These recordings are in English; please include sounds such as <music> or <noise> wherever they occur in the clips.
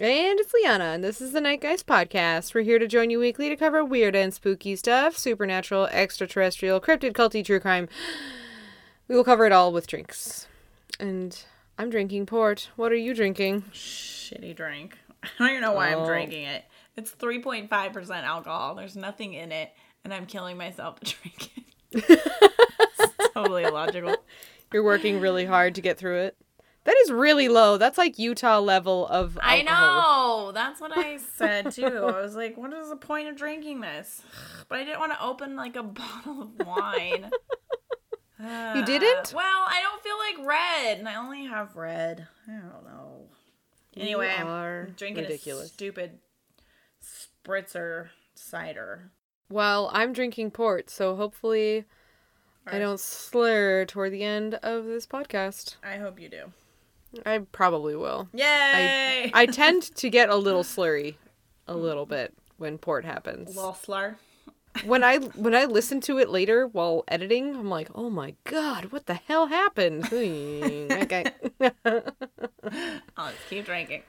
And it's Liana, and this is the Night Guys podcast. We're here to join you weekly to cover weird and spooky stuff, supernatural, extraterrestrial, cryptid, culty, true crime. We will cover it all with drinks. And I'm drinking port. What are you drinking? Shitty drink. <laughs> I don't even know why Oh. I'm drinking it. It's 3.5% alcohol. There's nothing in it, and I'm killing myself to <laughs> drink it. it's totally <laughs> illogical. You're working really hard to get through it. That is really low. That's like Utah level of Alcohol. I know. That's what I <laughs> said too. I was like, what is the point of drinking this? <sighs> But I didn't want to open like a <laughs> bottle of wine. You didn't? Uh, well, I don't feel like red, and I only have red. I don't know. Anyway, I'm drinking ridiculous. a stupid spritzer cider. Well, I'm drinking port, so hopefully I don't slur toward the end of this podcast. I hope you do. I probably will. Yay! I tend <laughs> to get a little slurry, a little bit when port happens. little slur. When I <laughs> when I listen to it later while editing, I'm like, oh my god, what the hell happened? <laughs> okay. I'll just keep drinking.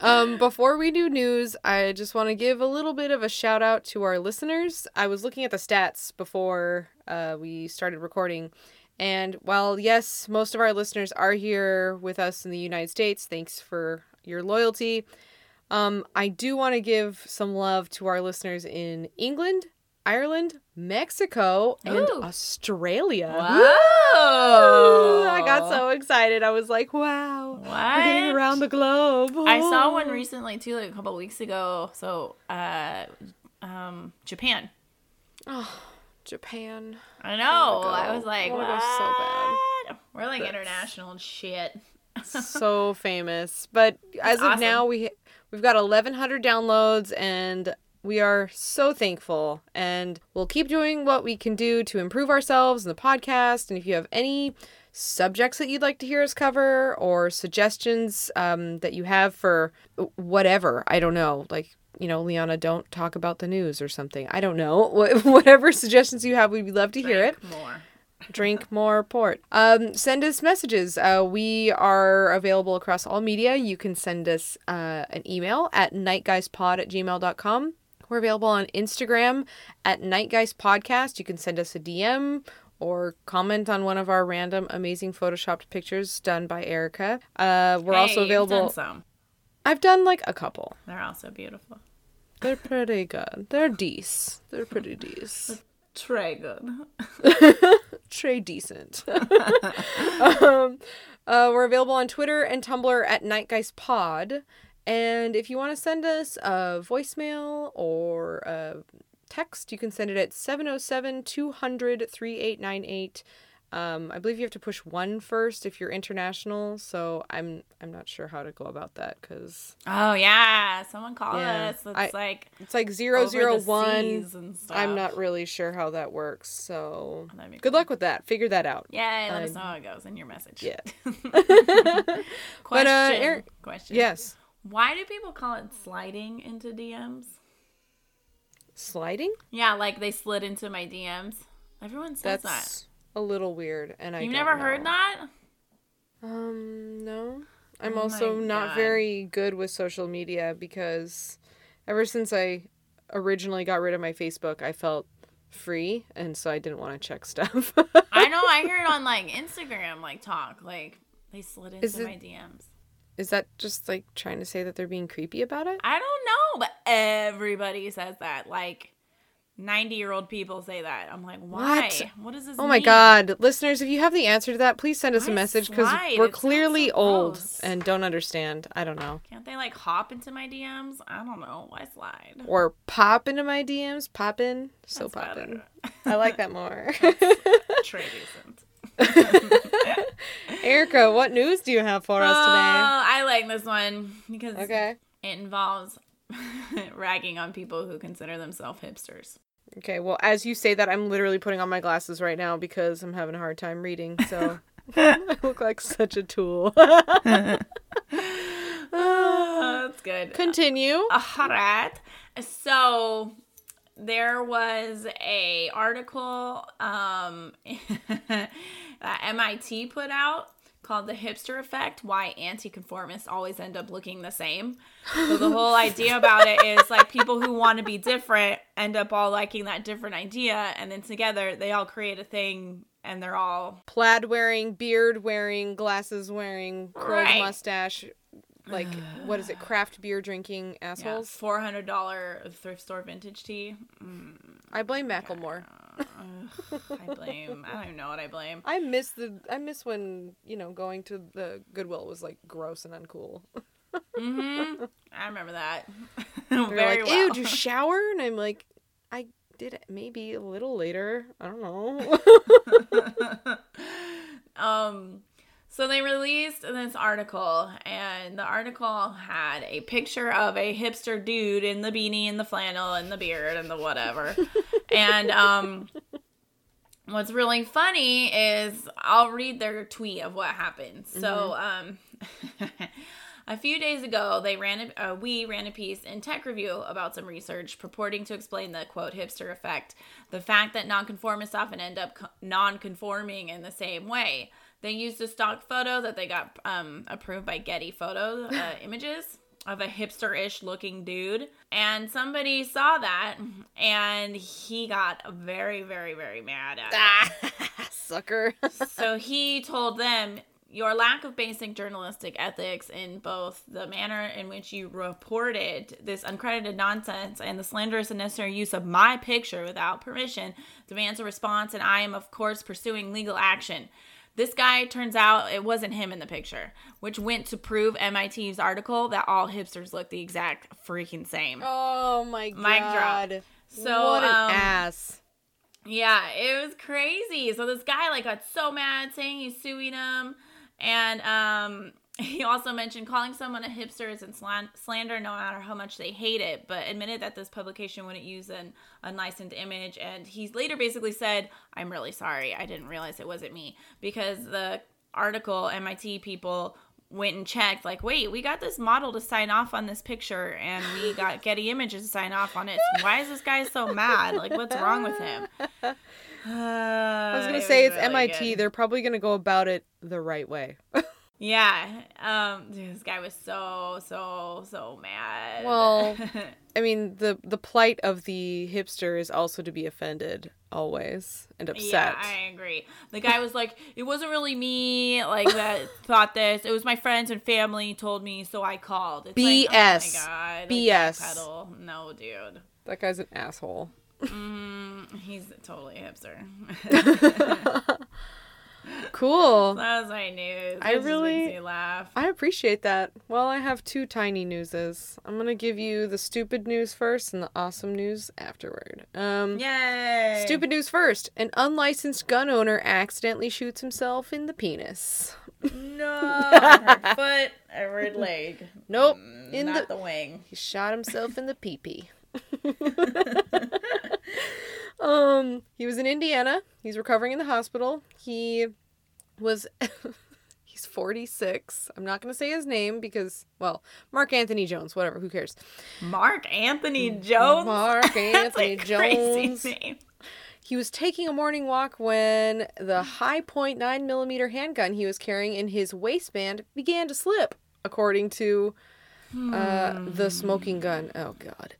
Um, before we do news, I just want to give a little bit of a shout out to our listeners. I was looking at the stats before uh, we started recording, and while yes, most of our listeners are here with us in the United States, thanks for your loyalty. Um, I do want to give some love to our listeners in England, Ireland, Mexico, and Ooh. Australia. Whoa! I got so excited. I was like, wow. We're getting What? around the globe. I saw one recently too, like a couple weeks ago. So, uh, um, Japan. Japan. I know. go. I was like, I what? so bad. We're like That's- international and shit. <laughs> so famous. But as of awesome. now, we we've got 1,100 downloads, and we are so thankful. And we'll keep doing what we can do to improve ourselves in the podcast. And if you have any subjects that you'd like to hear us cover or suggestions um, that you have for whatever, I don't know, like. You know, Liana, don't talk about the news or something. I don't know. <laughs> Whatever suggestions you have, we'd love to hear it More. <laughs> drink more port. Um, send us messages. Uh, we are available across all media. You can send us uh, an email at nightguyspod at gmail.com. We're available on Instagram at nightguyspodcast. You can send us a DM or comment on one of our random amazing photoshopped pictures done by Erica. Uh, we're also Hey, done available. I've done like a couple. They're also beautiful. They're pretty good. They're decent. They're pretty decent. Très good. <laughs> Trey decent. <laughs> um, uh, we're available on Twitter and Tumblr at NightGuysPod. And if you want to send us a voicemail or a text, you can send it at 707 200 3898. Um, I believe you have to push one first if you're international, so I'm I'm not sure how to go about that because Oh yeah, someone called Yeah, us. It's I- like it's like zero zero one. seas and stuff. I'm not really sure how that works, so good cool. luck with that. Figure that out. Yeah, let us I- know how it goes in your message. Yeah. Question. <laughs> <laughs> But, uh, Eric- Question. Yes. Why do people call it sliding into DMs? Sliding? Yeah, like they slid into my DMs. Everyone says That's a little weird, and I. You've never know. heard that? Um, no. I'm Oh also not very good with social media because ever since I originally got rid of my Facebook, I felt free, and so I didn't want to check stuff. I know. I hear it <laughs> on like Instagram, like talk, like they slid into Is it- my DMs. Is that just like trying to say that they're being creepy about it? I don't know, but everybody says that. Like ninety year old people say that. I'm like, why? What? What does this? Oh my mean? god, listeners, if you have the answer to that, please send us a message because we're It clearly so old and don't understand. I don't know. Can't they like hop into my DMs? I don't know. Why slide? Or pop into my DMs, pop in, so pop in. I like that more. <laughs> Trey decent. <laughs> Erica, what news do you have for us today? Oh, I like this one because? Okay. it involves <laughs> ragging on people who consider themselves hipsters. Okay, well, as you say that, I'm literally putting on my glasses right now because I'm having a hard time reading. So <laughs> <laughs> I look like such a tool. <laughs> Oh, that's good. Continue. All right. So there was a article um, that MIT put out called the hipster effect why anti-conformists always end up looking the same so the whole idea about it is like people who want to be different end up all liking that different idea and then together they all create a thing and they're all Plaid wearing, beard wearing, glasses wearing, curled Right. mustache, like what is it? <sighs> Craft beer drinking yeah, assholes. $400 thrift store vintage tea mm, I blame Macklemore. Ugh, i blame i don't even know what i blame I miss the I miss when you know going to the Goodwill was like gross and uncool. <laughs> hmm i remember that <laughs> They're very like, well "Ew, did you <laughs> shower?" And I'm like, "I did it maybe a little later. I don't know." <laughs> um so they released this article and the article had a picture of a hipster dude in the beanie and the flannel and the beard and the whatever and um what's really funny is i'll read their tweet of what happened so um A few days ago, they ran a, uh, we ran a piece in Tech Review about some research purporting to explain the quote hipster effect, the fact that nonconformists often end up co- non-conforming in the same way. They used a stock photo that they got um, approved by Getty Photo uh, <laughs> Images of a hipster-ish looking dude, and somebody saw that, and he got very, very, very mad at <laughs> it Sucker. so he told them your lack of basic journalistic ethics in both the manner in which you reported this uncredited nonsense and the slanderous and necessary use of my picture without permission demands a response and i am of course pursuing legal action this guy turns out it wasn't him in the picture which went to prove mit's article that all hipsters look the exact freaking same oh my god. Mic drop. So, what an um, ass. Yeah, it was crazy. So this guy like got so mad saying he's suing him. And um <laughs> he also mentioned calling someone a hipster slan- slander no matter how much they hate it, but admitted that this publication wouldn't use an unlicensed image. And he later basically said, I'm really sorry. I didn't realize it wasn't me. Because the article, MIT people went and checked, like, wait, we got this model to sign off on this picture and we got Getty Images to sign off on it. Why is this guy so mad? Like, what's wrong with him? <laughs> I was gonna say it's MIT. They're probably gonna go about it the right way. <laughs> Yeah, um, dude, this guy was so so so mad. Well, <laughs> I mean, the the plight of the hipster is also to be offended always and upset. yeah, I agree. The guy was like, "It wasn't really me, like that <laughs> thought this. It was my friends and family told me, so I called." It's Like, BS. oh my god, like, BS. No, dude. That guy's an asshole. Mm, he's totally hipster. <laughs> Cool. <laughs> that was my news. I It really- laugh. I appreciate that. Well, I have two tiny newses. I'm gonna give you the stupid news first and the awesome news afterward. Um, Yay! stupid news first. An unlicensed gun owner accidentally shoots himself in the penis. No, <laughs> I foot. I leg. Nope, Mm, in not the the wing. He shot himself in the pee-pee. <laughs> um, he was in Indiana. He's recovering in the hospital. He was <laughs> he's 46. I'm not going to say his name because well, Mark Anthony Jones, whatever, who cares? Mark Anthony Jones. Mark <laughs> That's Anthony Jones. name. He was taking a morning walk when the Hi-Point 9 millimeter handgun he was carrying in his waistband began to slip, according to uh, the smoking gun. Oh God,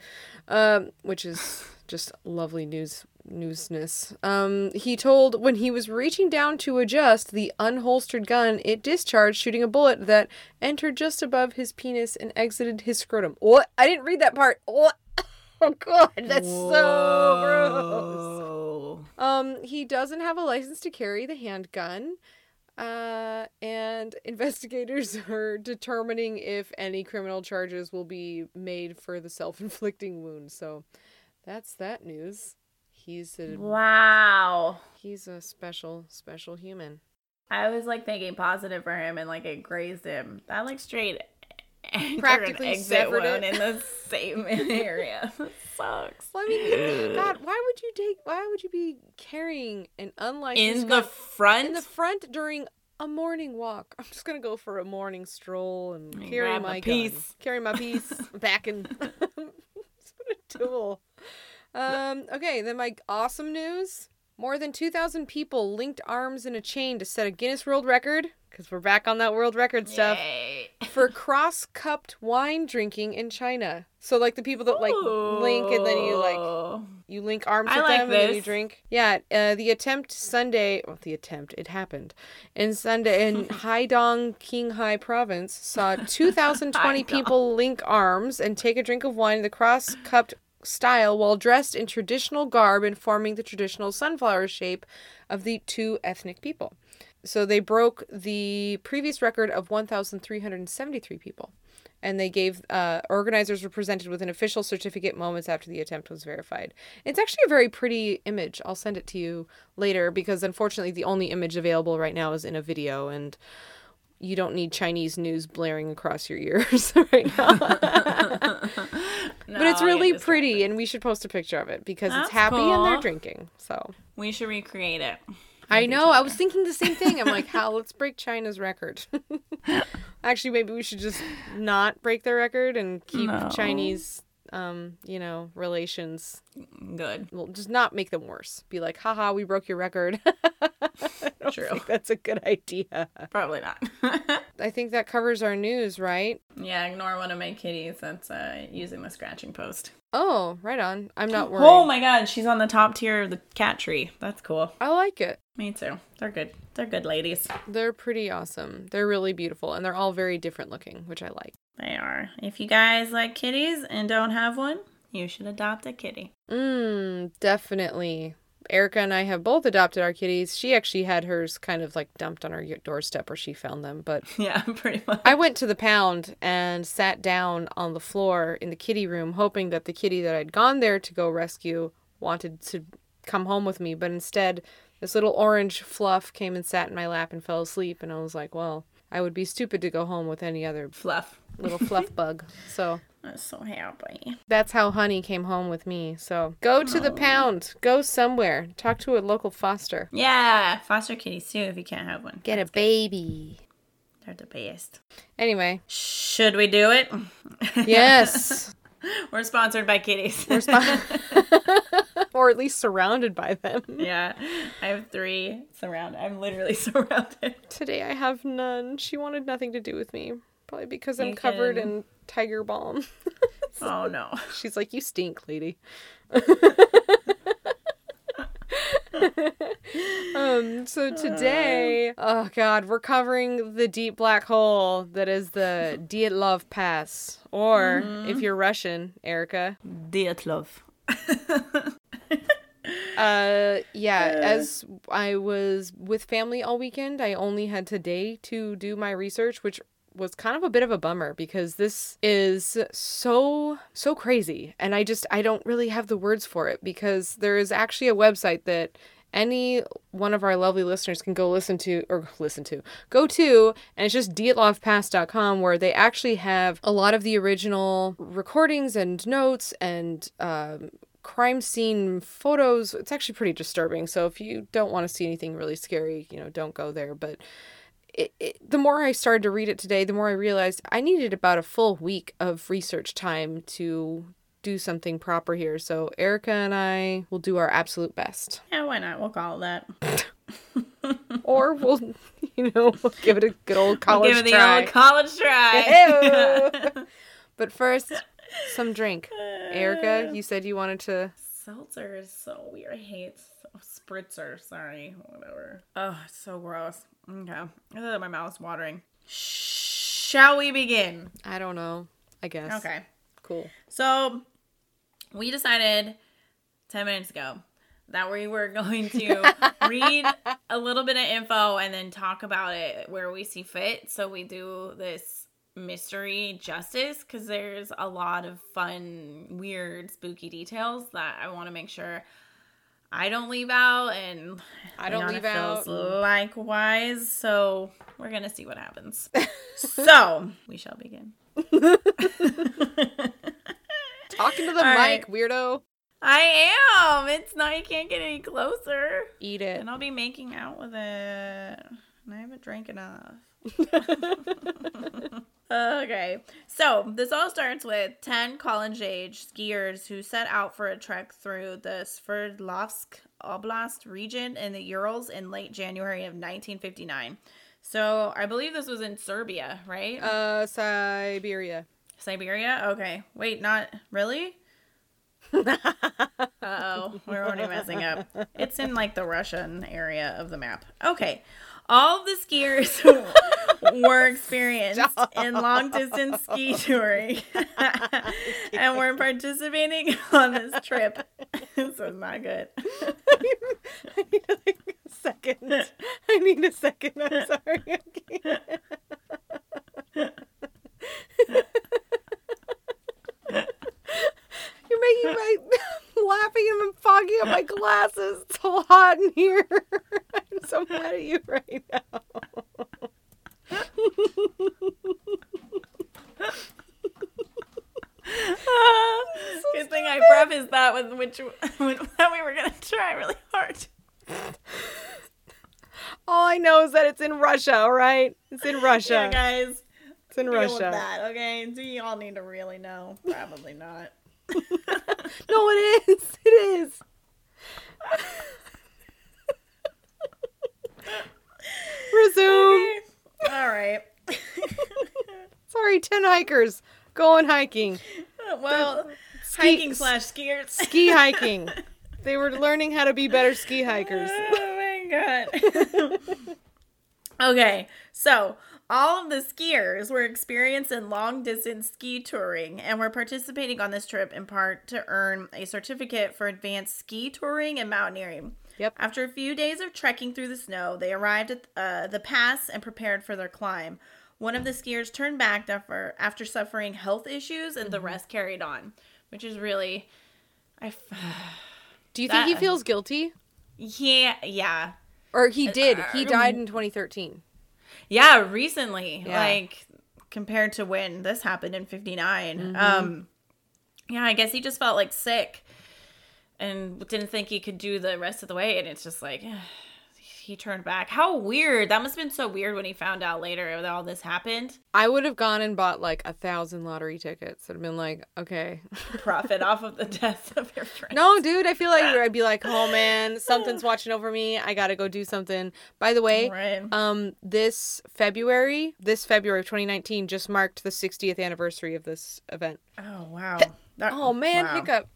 um, which is just lovely news newsness. Um, he told when he was reaching down to adjust the unholstered gun, it discharged, shooting a bullet that entered just above his penis and exited his scrotum. What? I didn't read that part. What? <laughs> Oh God, that's so gross. Um, he doesn't have a license to carry the handgun. Uh, and <laughs> investigators are determining if any criminal charges will be made for the self-inflicting wound. So, that's that news. He's a Wow. he's a special special human. I was like thinking positive for him and like it grazed him. That like straight Practically severed it. in the same <laughs> area. <laughs> That sucks. Well, I mean, God, why would you take? Why would you be carrying an unlicensed In the front, in the front during a morning walk? I'm just gonna go for a morning stroll and And carry my a gun. piece. Carry my piece <laughs> back and what a tool. Um. Okay, then my awesome news. More than 2,000 people linked arms in a chain to set a Guinness World Record. Because we're back on that world record stuff Yay. for cross cupped wine drinking in China. So like the people that like link and then you like Ooh. you link arms I with like them and then you drink. Yeah, uh, the attempt Sunday, well, the attempt it happened in Sunday in <laughs> Haidong Qinghai province saw <laughs> 2,020 people link arms and take a drink of wine in the cross cupped style while dressed in traditional garb and forming the traditional sunflower shape of the two ethnic people. So they broke the previous record of 1,373 people. And they gave uh, organizers were presented with an official certificate moments after the attempt was verified. It's actually a very pretty image. I'll send it to you later because unfortunately the only image available right now is in a video and you don't need Chinese news blaring across your ears <laughs> right now. <laughs> but it's really pretty and we should post a picture of it because it's That's happy and they're drinking. So We should recreate it. I know. I was thinking the same thing. I'm like, how? <laughs> Let's break China's record. <laughs> <laughs> Actually, maybe we should just not break their record and keep No. Chinese, um, you know, relations. Good. Well, just not make them worse. Be like, haha, we broke your record. I don't True. think that's a good idea. Probably not. I think that covers our news, right? yeah, ignore one of my kitties that's uh, using the scratching post. Oh, right on. I'm not worried. Oh my god, she's on the top tier of the cat tree. That's cool. I like it. Me too. They're good. They're good ladies. They're pretty awesome. They're really beautiful and they're all very different looking, which I like. They are. If you guys like kitties and don't have one, you should adopt a kitty. Mm, definitely. Erica and I have both adopted our kitties. She actually had hers kind of like dumped on our y- doorstep where she found them. But <laughs> Yeah, pretty much. I went to the pound and sat down on the floor in the kitty room, hoping that the kitty that I'd gone there to go rescue wanted to come home with me. But instead, this little orange fluff came and sat in my lap and fell asleep. And I was like, well, I would be stupid to go home with any other Fluff. little fluff <laughs> bug. So I'm so happy. that's how Honey came home with me. So go to the oh. pound. Go somewhere. Talk to a local foster. Yeah, foster kitties too if you can't have one. Get a baby. They're the best. Anyway, Should we do it? <laughs> yes. <laughs> We're sponsored by kitties. <laughs> Or at least surrounded by them. yeah, I have three surrounded. I'm literally surrounded. Today I have none. She wanted nothing to do with me. Probably because I'm covered in tiger balm. <laughs> Oh no. She's like, You stink, lady. um, so today, oh god, we're covering the deep black hole that is the <laughs> Dyatlov Pass. Or if you're Russian, Erica. Dyatlov. <laughs> Uh yeah, as I was with family all weekend, I only had today to do my research, which was kind of a bit of a bummer because this is so so crazy. And I just I don't really have the words for it because there is actually a website that any one of our lovely listeners can go listen to or listen to go to and it's just dyatlovpass.com where they actually have a lot of the original recordings and notes and um, crime scene photos. It's actually pretty disturbing. So if you don't want to see anything really scary you know don't go there. But it, it, the more I started to read it today, the more I realized I needed about a full week of research time to do something proper here. So Erica and I will do our absolute best. <laughs> Yeah, why not? We'll call it that. <laughs> Or we'll, you know, we'll give it a good old We'll college give it the try. old college try. <laughs> But first, some drink. Uh, Erica, you said you wanted to. Seltzer is so weird. I hate spritzer. Sorry, whatever. Oh, it's so gross. Okay, Ugh, my mouth's watering. Shall we begin? I don't know. I guess. Okay. Cool. So we decided 10 minutes ago that we were <laughs> going to read a little bit of info and then talk about it where we see fit. So we do this mystery justice because there's a lot of fun, weird, spooky details that I want to make sure I don't leave out and I don't leave feels out. likewise. So we're gonna see what happens. <laughs> so we shall begin. <laughs> Talking to the All mic, right. weirdo. I am. It's not. You can't get any closer. Eat it. And I'll be making out with it. And I haven't drank enough. Okay. So this all starts with 10 college age skiers who set out for a trek through the Sverdlovsk Oblast region in the Urals in late January of 1959. So I believe this was in Serbia, right? Uh, Siberia. Siberia? Okay. Wait, not really? <laughs> oh, we're already messing up. It's in like the Russian area of the map. Okay. All the skiers <laughs> were experienced in long distance ski touring <laughs> and were participating on this trip. <laughs> this is not good. I need like a second. I need a second. I'm sorry. You're making my I'm laughing and I'm fogging up my glasses. It's so hot in here. <laughs> I'm so mad at you right now. <laughs> Good thing I prefaced that with which <laughs> that we were gonna try really hard. All I know is that it's in Russia, all right? It's in Russia. Yeah, guys. it's in Deal Russia. that, okay? Do you all need to really know? Probably not. No, it is. It is. Resume. All right. <laughs> Sorry, 10 hikers going hiking. Uh, well, Ski- hiking slash skiers. <laughs> Ski hiking. They were learning how to be better ski <laughs> oh, hikers. Oh my god. okay, so all of the skiers were experienced in long distance ski touring and were participating on this trip in part to earn a certificate for advanced ski touring and mountaineering. Yep. After a few days of trekking through the snow, they arrived at uh, the pass and prepared for their climb. One of the skiers turned back after, after suffering health issues, and the rest carried on, which is really. I, f- <sighs> Do you think he feels guilty? yeah, yeah. Or he did. He uh, died in 2013. Yeah, recently, Yeah. like compared to when this happened in 59. Mm-hmm. Um yeah, I guess he just felt like sick and didn't think he could do the rest of the way and it's just like <sighs> he turned back. How weird. That must have been so weird when he found out later that all this happened. I would have gone and bought like a thousand lottery tickets and been like, okay. <laughs> Profit off of the death of your friend. No, dude, I feel like I'd be like, oh man, <laughs> something's watching over me. I gotta go do something. By the way, Right. um, this February, this February of 2019 just marked the 60th anniversary of this event. Oh wow. That- Oh man, wow. hiccup.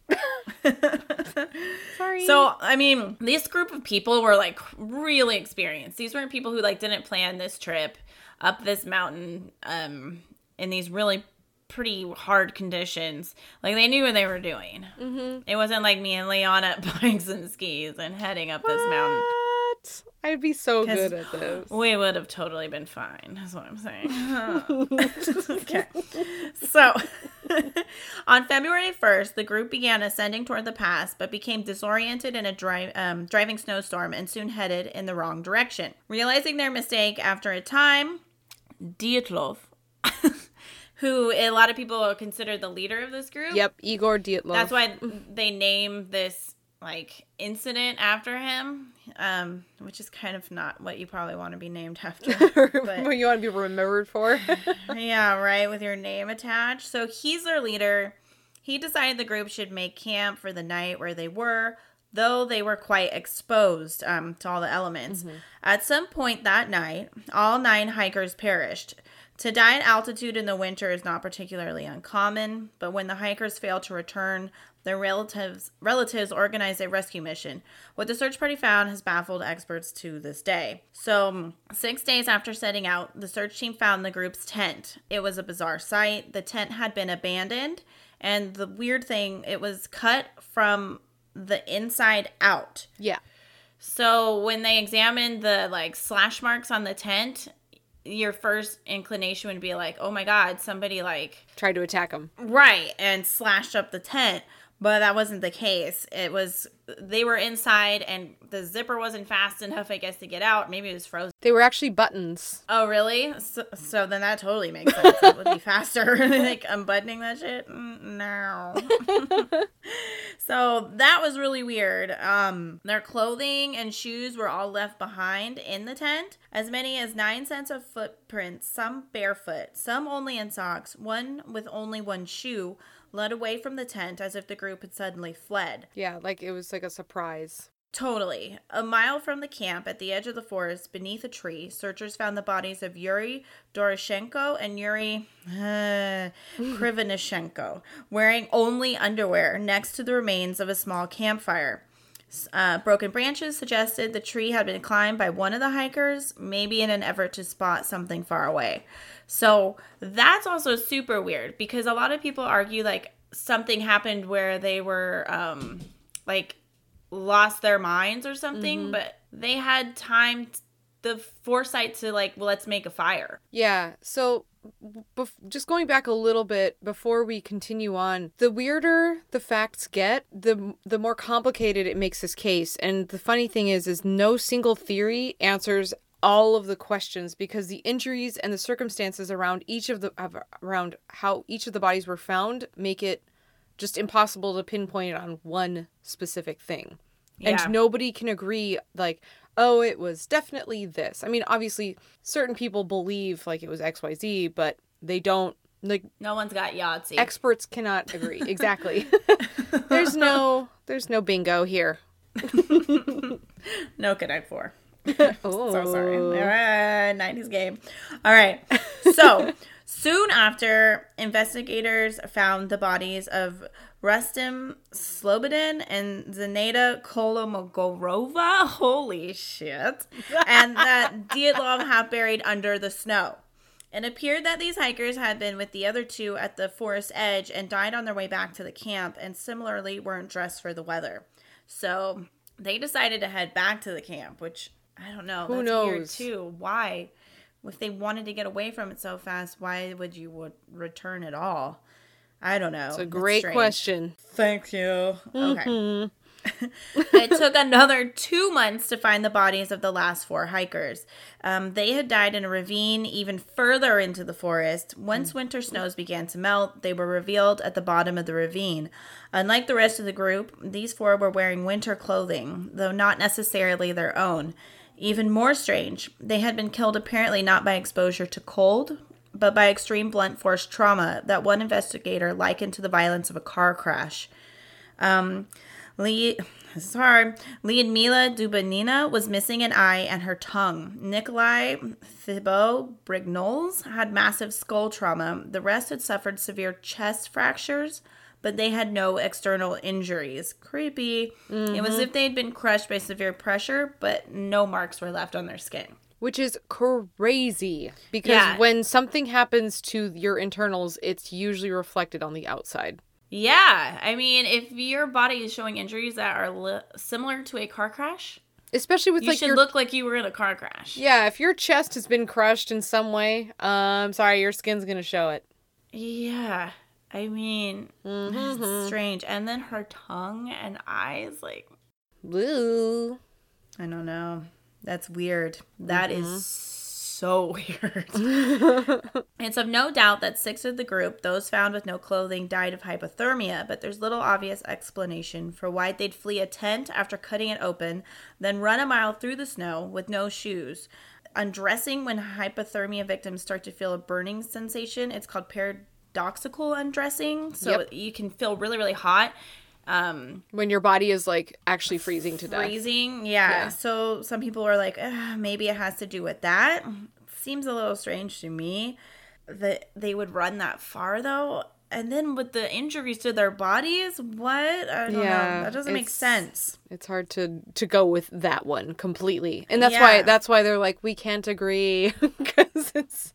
<laughs> Sorry. So, I mean, this group of people were like really experienced. These weren't people who like didn't plan this trip up this mountain um in these really pretty hard conditions. Like they knew what they were doing. Mm-hmm. It wasn't like me and Leon buying some skis and heading up this mountain. I'd be so good at this. We would have totally been fine, is what I'm saying. <laughs> <laughs> okay. So, <laughs> on February 1st, the group began ascending toward the pass, but became disoriented in a dri- um, driving snowstorm and soon headed in the wrong direction. Realizing their mistake after a time, Dyatlov, who a lot of people consider the leader of this group, Yep, Igor Dyatlov. that's why they name this like incident after him, um, which is kind of not what you probably want to be named after. <laughs> but- what you want to be remembered for. <laughs> yeah, right, with your name attached. So he's their leader. He decided the group should make camp for the night where they were, though they were quite exposed um, to all the elements. At some point that night, all nine hikers perished. To die at altitude in the winter is not particularly uncommon, but when the hikers fail to return, their relatives relatives organized a rescue mission. What the search party found has baffled experts to this day. So, um, six days after setting out, the search team found the group's tent. It was a bizarre sight. The tent had been abandoned, and the weird thing, it was cut from the inside out. yeah. So when they examined the like slash marks on the tent, your first inclination would be like, "Oh my god, somebody like Tried to attack him. right and slashed up the tent." But that wasn't the case. It was they were inside and the zipper wasn't fast enough, I guess, to get out. Maybe it was frozen. They were actually buttons. Oh, really? So, so then that totally makes sense. It would be <laughs> faster, <laughs> like unbuttoning that shit. Mm, No. <laughs> so that was really weird. Um, their clothing and shoes were all left behind in the tent. As many as nine sets of footprints, some barefoot, some only in socks, one with only one shoe, led away from the tent as if the group had suddenly fled. Yeah, like it was like a surprise. Totally. A mile from the camp at the edge of the forest beneath a tree, searchers found the bodies of Yuri Doroshenko and Yuri <sighs> uh, Krivonishenko wearing only underwear next to the remains of a small campfire. Uh, broken branches suggested the tree had been climbed by one of the hikers, maybe in an effort to spot something far away. So that's also super weird because a lot of people argue like something happened where they were um, like lost their minds or something, mm-hmm. but they had time, t- the foresight to like, well, let's make a fire. Yeah. So bef- just going back a little bit before we continue on, the weirder the facts get, the the more complicated it makes this case. And the funny thing is, is no single theory answers all of the questions because the injuries and the circumstances around each of the around how each of the bodies were found make it just impossible to pinpoint it on one specific thing. Yeah. And nobody can agree like oh, it was definitely this. I mean, obviously, certain people believe like it was XYZ, but they don't like no one's got Yahtzee. Experts cannot agree. <laughs> Exactly. <laughs> there's no there's no bingo here. no Connect Four. oh. <laughs> So sorry. Uh, 90s game. All right. So soon after, investigators found the bodies of Rustem Slobodin and Zinaida Kolomogorova. <laughs> Holy shit. and that Dyatlov half buried under the snow. It appeared that these hikers had been with the other two at the forest edge and died on their way back to the camp, and similarly weren't dressed for the weather. So they decided to head back to the camp, which I don't know. Who that's knows? weird too. Why? If they wanted to get away from it so fast, why would you would return at all? I don't know. It's a great question. Thank you. Mm-hmm. <laughs> it took another two months to find the bodies of the last four hikers. Um, they had died in a ravine even further into the forest. Once mm. winter snows began to melt, they were revealed at the bottom of the ravine. Unlike the rest of the group, these four were wearing winter clothing, though not necessarily their own. Even more strange, they had been killed apparently not by exposure to cold, but by extreme blunt force trauma that one investigator likened to the violence of a car crash. Um, Lee, this is hard. Lyudmila Dubinina was missing an eye and her tongue. Nikolai Thibault Brignoles had massive skull trauma. The rest had suffered severe chest fractures, but they had no external injuries. Creepy. Mm-hmm. It was mm-hmm. if they had been crushed by severe pressure, but no marks were left on their skin which is crazy because yeah. when something happens to your internals, it's usually reflected on the outside. Yeah, I mean, if your body is showing injuries that are li- similar to a car crash, especially with you like should your... look like you were in a car crash. Yeah, if your chest has been crushed in some way, um, sorry, your skin's gonna show it. Yeah, I mean, mm-hmm. strange. And then her tongue and eyes, like, blue. I don't know. That's weird. That mm-hmm. is so <laughs> weird. <laughs> it's of no doubt that six of the group, those found with no clothing, died of hypothermia, but there's little obvious explanation for why they'd flee a tent after cutting it open, then run a mile through the snow with no shoes. Undressing when hypothermia victims start to feel a burning sensation, it's called paradoxical undressing. So yep. you can feel really, really hot um when your body is like actually freezing to death. Freezing yeah. yeah. so some people are like maybe it has to do with that. Seems a little strange to me that they would run that far though. And then with the injuries to their bodies what? I don't yeah, know that doesn't make sense. it's hard to to go with that one completely. And that's yeah. why that's why they're like we can't agree. <laughs> Because it's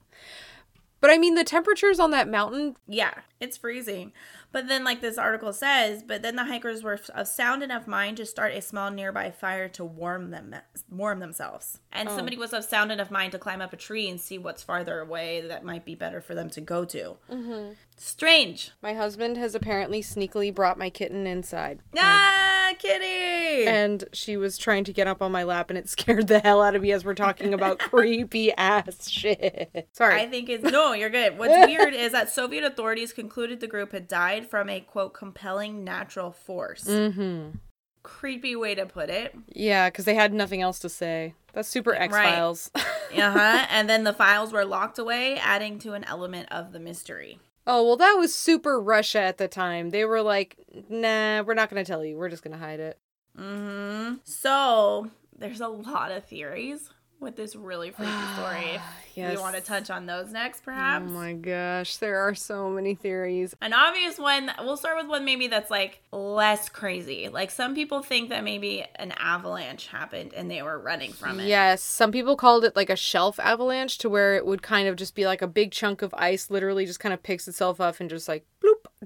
but i mean the temperatures on that mountain yeah it's freezing but then, like this article says, but then the hikers were of sound enough mind to start a small nearby fire to warm them, warm themselves. And oh. somebody was of sound enough mind to climb up a tree and see what's farther away that might be better for them to go to. Mm-hmm. Strange. My husband has apparently sneakily brought my kitten inside. Ah, kitty! And she was trying to get up on my lap, and it <laughs> scared the hell out of me as we're talking about <laughs> creepy ass shit. Sorry. I think it's no, you're good. What's <laughs> weird is that Soviet authorities concluded the group had died from a quote compelling natural force. Mm-hmm. Creepy way to put it. Yeah, because they had nothing else to say. That's super X Files. Right. <laughs> uh huh. And then the files were locked away, adding to an element of the mystery. Oh, well, that was super Russia at the time. They were like, nah, we're not going to tell you. We're just going to hide it. Mm-hmm. So there's a lot of theories with this really <sighs> freaky story. Yes. you want to touch on those next, oh perhaps? Oh my gosh, there are so many theories. An obvious one, we'll start with one maybe that's like less crazy. Like some people think that maybe an avalanche happened and they were running from it. Yes, some people called it like a shelf avalanche to where it would kind of just be like a big chunk of ice literally just kind of picks itself up and just like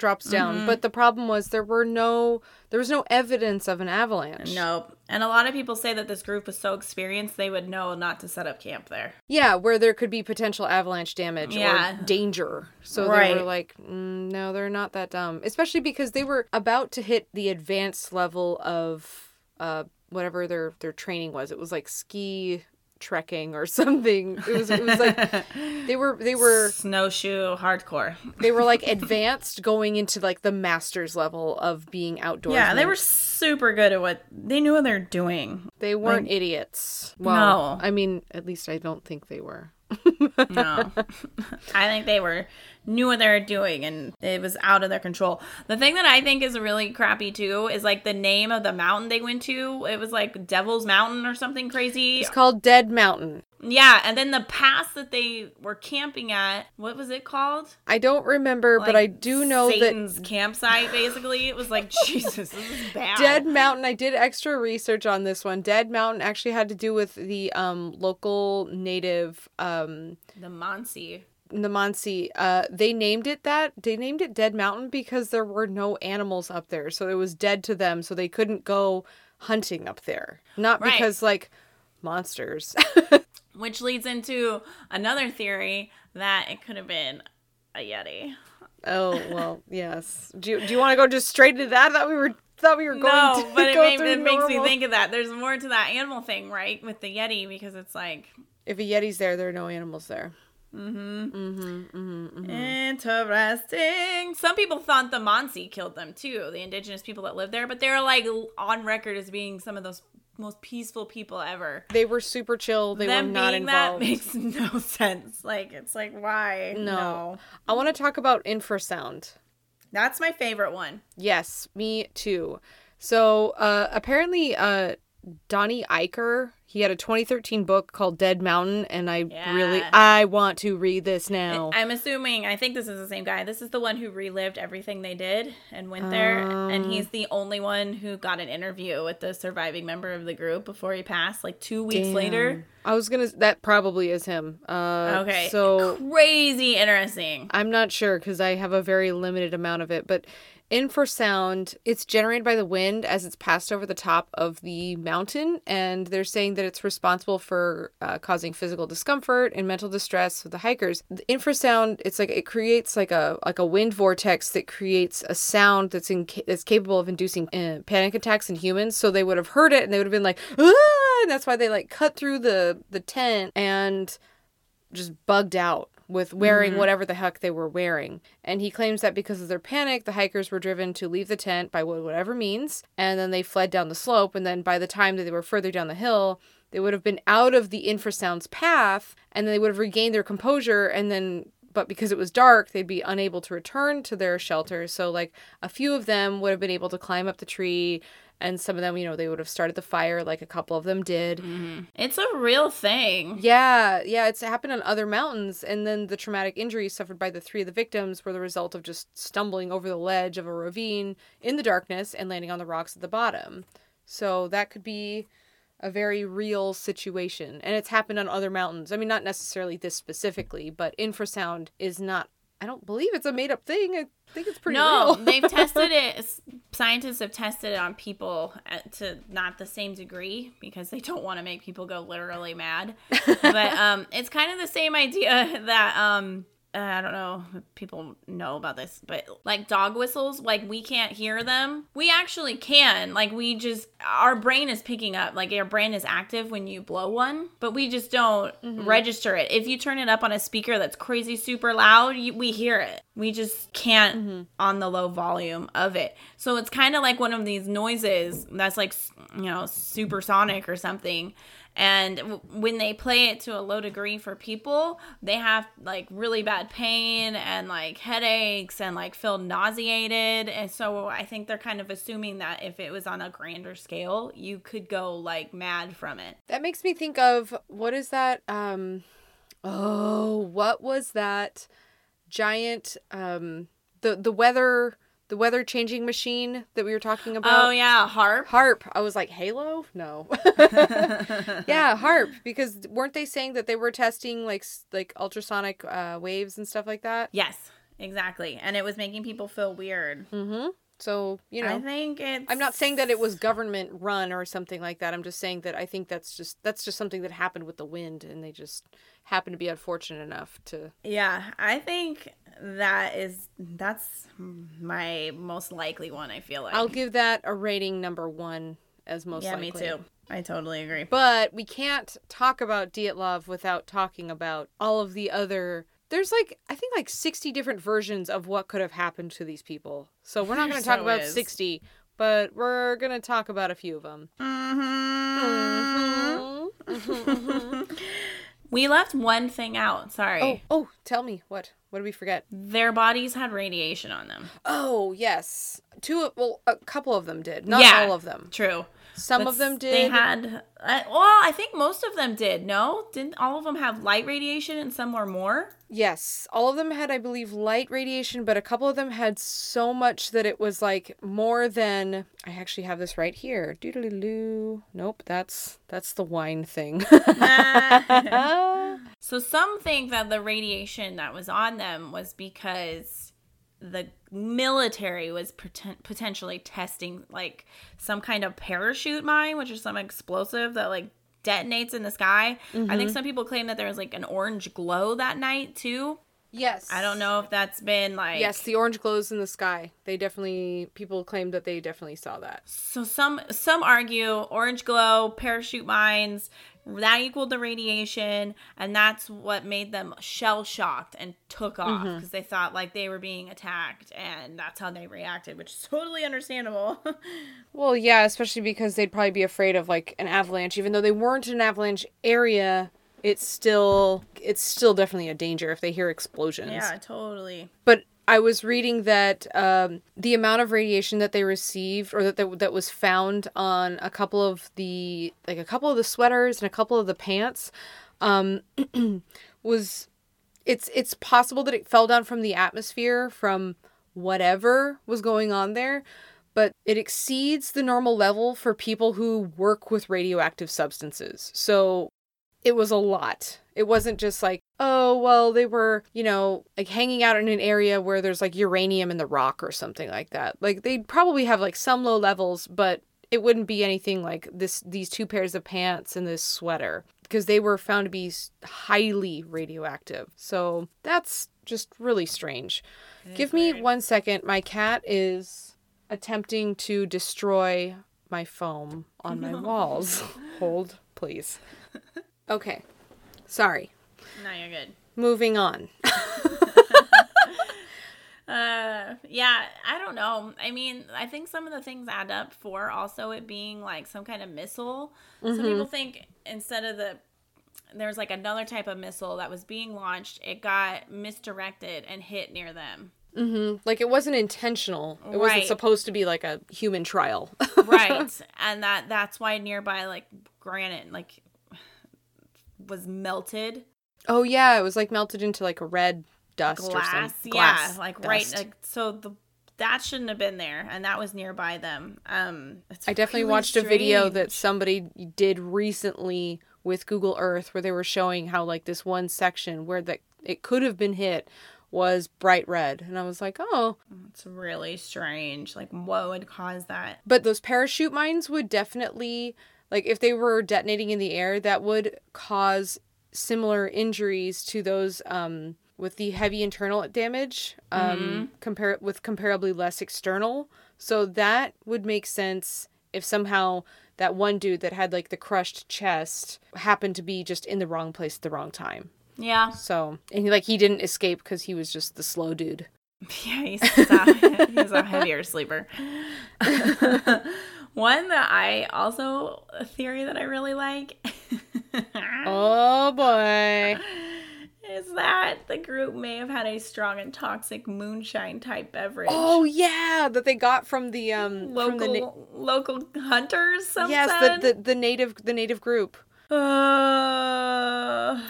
drops down. Mm-hmm. But the problem was there were no there was no evidence of an avalanche. Nope. And a lot of people say that this group was so experienced they would know not to set up camp there. Yeah, where there could be potential avalanche damage Yeah. or danger. So they were like, mm, no, they're not that dumb. Especially because they were about to hit the advanced level of uh, whatever their their training was. It was like ski trekking or <laughs> something. It was it was like <laughs> they were they were snowshoe hardcore. they were like <laughs> advanced going into like the master's level of being outdoors. Yeah, they were super good at what they knew what they're doing. they weren't like- idiots. Well, No. I mean, at least I don't think they were. No. I think they were knew what they were doing and it was out of their control. The thing that I think is really crappy too is like the name of the mountain they went to. It was like Devil's Mountain or something crazy. It's called Dead Mountain. Yeah, and then the pass that they were camping at, what was it called? I don't remember, but I do know Satan's that campsite basically. It was like <laughs> Jesus, this is bad. Dead Mountain. I did extra research on this one. Dead Mountain actually had to do with the um, local native um, the Mansi. Namansi. Uh, they named it that. They named it Dead Mountain because there were no animals up there, so it was dead to them, so they couldn't go hunting up there. Not Right. because like monsters. <laughs> Which leads into another theory that it could have been a Yeti. oh well, yes. Do you, do you want to go just straight into that? I thought we were thought we were going No, to but it, go made, it makes me think of that. There's more to that animal thing, right? With the Yeti, because it's like, If a yeti's there, there are no animals there. Interesting. Some people thought the Mansi killed them too, the indigenous people that live there, but they're like on record as being some of those most peaceful people ever. They were super chill. They Them were not being that involved. makes <laughs> no sense. Like, it's like, why? No. I want to talk about infrasound. That's my favorite one. Yes, me too. So uh, apparently, uh, Donnie Eichar, he had a 2013 book called Dead Mountain, and I really, I want to read this now. I'm assuming, I think this is the same guy. This is the one who relived everything they did and went there. and Um. he's the only one who got an interview with the surviving member of the group before he passed, like two weeks later. I was gonna. That probably is him. Uh, Okay. So crazy interesting. I'm not sure because I have a very limited amount of it, but infrasound it's generated by the wind as it's passed over the top of the mountain and they're saying that it's responsible for uh, causing physical discomfort and mental distress for the hikers the infrasound it's like it creates like a like a wind vortex that creates a sound that's in that's capable of inducing uh, panic attacks in humans so they would have heard it and they would have been like ah! and that's why they like cut through the the tent and just bugged out with wearing mm-hmm. whatever the heck they were wearing. And he claims that because of their panic, the hikers were driven to leave the tent by whatever means, and then they fled down the slope. And then by the time that they were further down the hill, they would have been out of the infrasound's path, and they would have regained their composure. And then, but because it was dark, they'd be unable to return to their shelter. So, like, a few of them would have been able to climb up the tree. And some of them, you know, they would have started the fire, like a couple of them did. Mm-hmm. It's a real thing. Yeah, yeah, it's happened on other mountains, and then the traumatic injuries suffered by the three of the victims were the result of just stumbling over the ledge of a ravine in the darkness and landing on the rocks at the bottom. So that could be a very real situation, and it's happened on other mountains. I mean, not necessarily this specifically, but infrasound is not. I don't believe it's a made up thing. I think it's pretty no, real. they've <laughs> tested it. Scientists have tested it on people at, to not the same degree because they don't want to make people go literally mad. <laughs> but um, it's kind of the same idea <laughs> that um, uh, I don't know if people know about this, but like dog whistles, like we can't hear them. We actually can. Like we just our brain is picking up. Like our brain is active when you blow one, but we just don't register it. If you turn it up on a speaker that's crazy super loud, you, we hear it. We just can't on the low volume of it. So it's kind of like one of these noises that's like, you know, supersonic or something. And w- when they play it to a low degree for people, they have like really bad pain and like headaches and like feel nauseated. And so I think they're kind of assuming that if it was on a grander scale, you could go like mad from it. That makes me think of what is that? Um, oh, what was that giant? Um, the the weather the weather changing machine that we were talking about. Oh, yeah, HAARP. HAARP. I was like, Halo? No. <laughs> yeah, HAARP. Because weren't they saying that they were testing like like ultrasonic uh, waves and stuff like that? Yes, exactly. And it was making people feel weird. Mm-hmm. So you know, I think it's. I'm not saying that it was government run or something like that. I'm just saying that I think that's just that's just something that happened with the wind, and they just happened to be unfortunate enough to. Yeah, I think that is that's my most likely one. I feel like. I'll give that a rating number one as most yeah, likely. me too. I totally agree. But we can't talk about Dyatlov without talking about all of the other. There's like I think like 60 different versions of what could have happened to these people. So we're not <laughs> going to talk so about is. 60, but we're going to talk about a few of them. Mm-hmm. <laughs> We left one thing out. Sorry. Oh, oh, tell me what? What did we forget? Their bodies had radiation on them. Oh, yes. Two well, a couple of them did. Not Yeah. all of them. True. Some But of them did. They had. I, well, I think most of them did. No, didn't all of them have light radiation and some were more? Yes, all of them had, I believe, light radiation, but a couple of them had so much that it was like more than. I actually have this right here. Doodaloo. Nope, that's that's the wine thing. <laughs> <laughs> So some think that the radiation that was on them was because the military was poten- potentially testing like some kind of parachute mine, which is some explosive that like detonates in the sky. I Mm-hmm. think some people claim that there was like an orange glow that night too. Yes. I don't know if that's been like Yes, the orange glows in the sky. They definitely people claim that they definitely saw that. So some some argue orange glow, parachute mines, that equaled the radiation, and that's what made them shell shocked and took off Mm-hmm. because they thought like they were being attacked, and that's how they reacted, which is <laughs> totally understandable. <laughs> Well, yeah, especially because they'd probably be afraid of like an avalanche, even though they weren't in an avalanche area. It's still it's still definitely a danger if they hear explosions. yeah, totally. But I was reading that um, the amount of radiation that they received, or that, that that was found on a couple of the like a couple of the sweaters and a couple of the pants, um, <clears throat> was it's it's possible that it fell down from the atmosphere from whatever was going on there, but it exceeds the normal level for people who work with radioactive substances. So it was a lot. It wasn't just like, oh, well, they were, you know, like hanging out in an area where there's like uranium in the rock or something like that. Like they'd probably have like some low levels, but it wouldn't be anything like this these two pairs of pants and this sweater because they were found to be highly radioactive. So that's just really strange. Give me one second. My cat is attempting to destroy my foam on my <laughs> walls. Hold, please. <laughs> Okay. Sorry. No, you're good. Moving on. <laughs> <laughs> Uh, yeah, I don't know. I mean, I think some of the things add up for also it being like some kind of missile. Some people think instead of the there's like another type of missile that was being launched, it got misdirected and hit near them. hmm Like it wasn't intentional. It wasn't supposed to be like a human trial. <laughs> right and that that's why nearby like granite like was melted. Oh yeah, it was like melted into like a red dust or glass yeah like right like so the that shouldn't have been there and that was nearby them. Um I definitely really watched a video that somebody did recently with Google Earth where they were showing how like this one section where that it could have been hit was bright red and I was like, "Oh, it's really strange like what would cause that? But those parachute mines would definitely, like, if they were detonating in the air, that would cause similar injuries to those um, with the heavy internal damage, um, compare with comparably less external. So that would make sense if somehow that one dude that had like the crushed chest happened to be just in the wrong place at the wrong time. yeah So and he, like he didn't escape because he was just the slow dude. <laughs> Yeah, he's, a, he's a heavier sleeper. <laughs> <laughs> One that I also a theory that I really like. <laughs> oh boy. Is that the group may have had a strong and toxic moonshine type beverage? Oh yeah, that they got from the um local the na- local hunters. Yes, the, the the native the native group. Uh,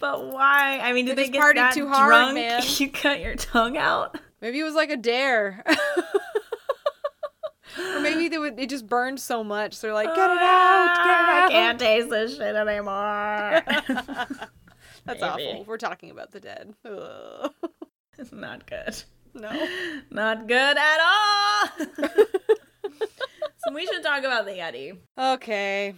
but why? I mean, did They they, get that too hard, drunk? <laughs> man. You cut your tongue out. Maybe it was like a dare. <laughs> or maybe they would it just burned so much. They're like, get it out, I get it ah, out. can't taste this shit anymore. <laughs> That's Maybe. awful. We're talking about the dead. Ugh. It's not good. No. Not good at all. <laughs> so we should talk about the Yeti. Okay.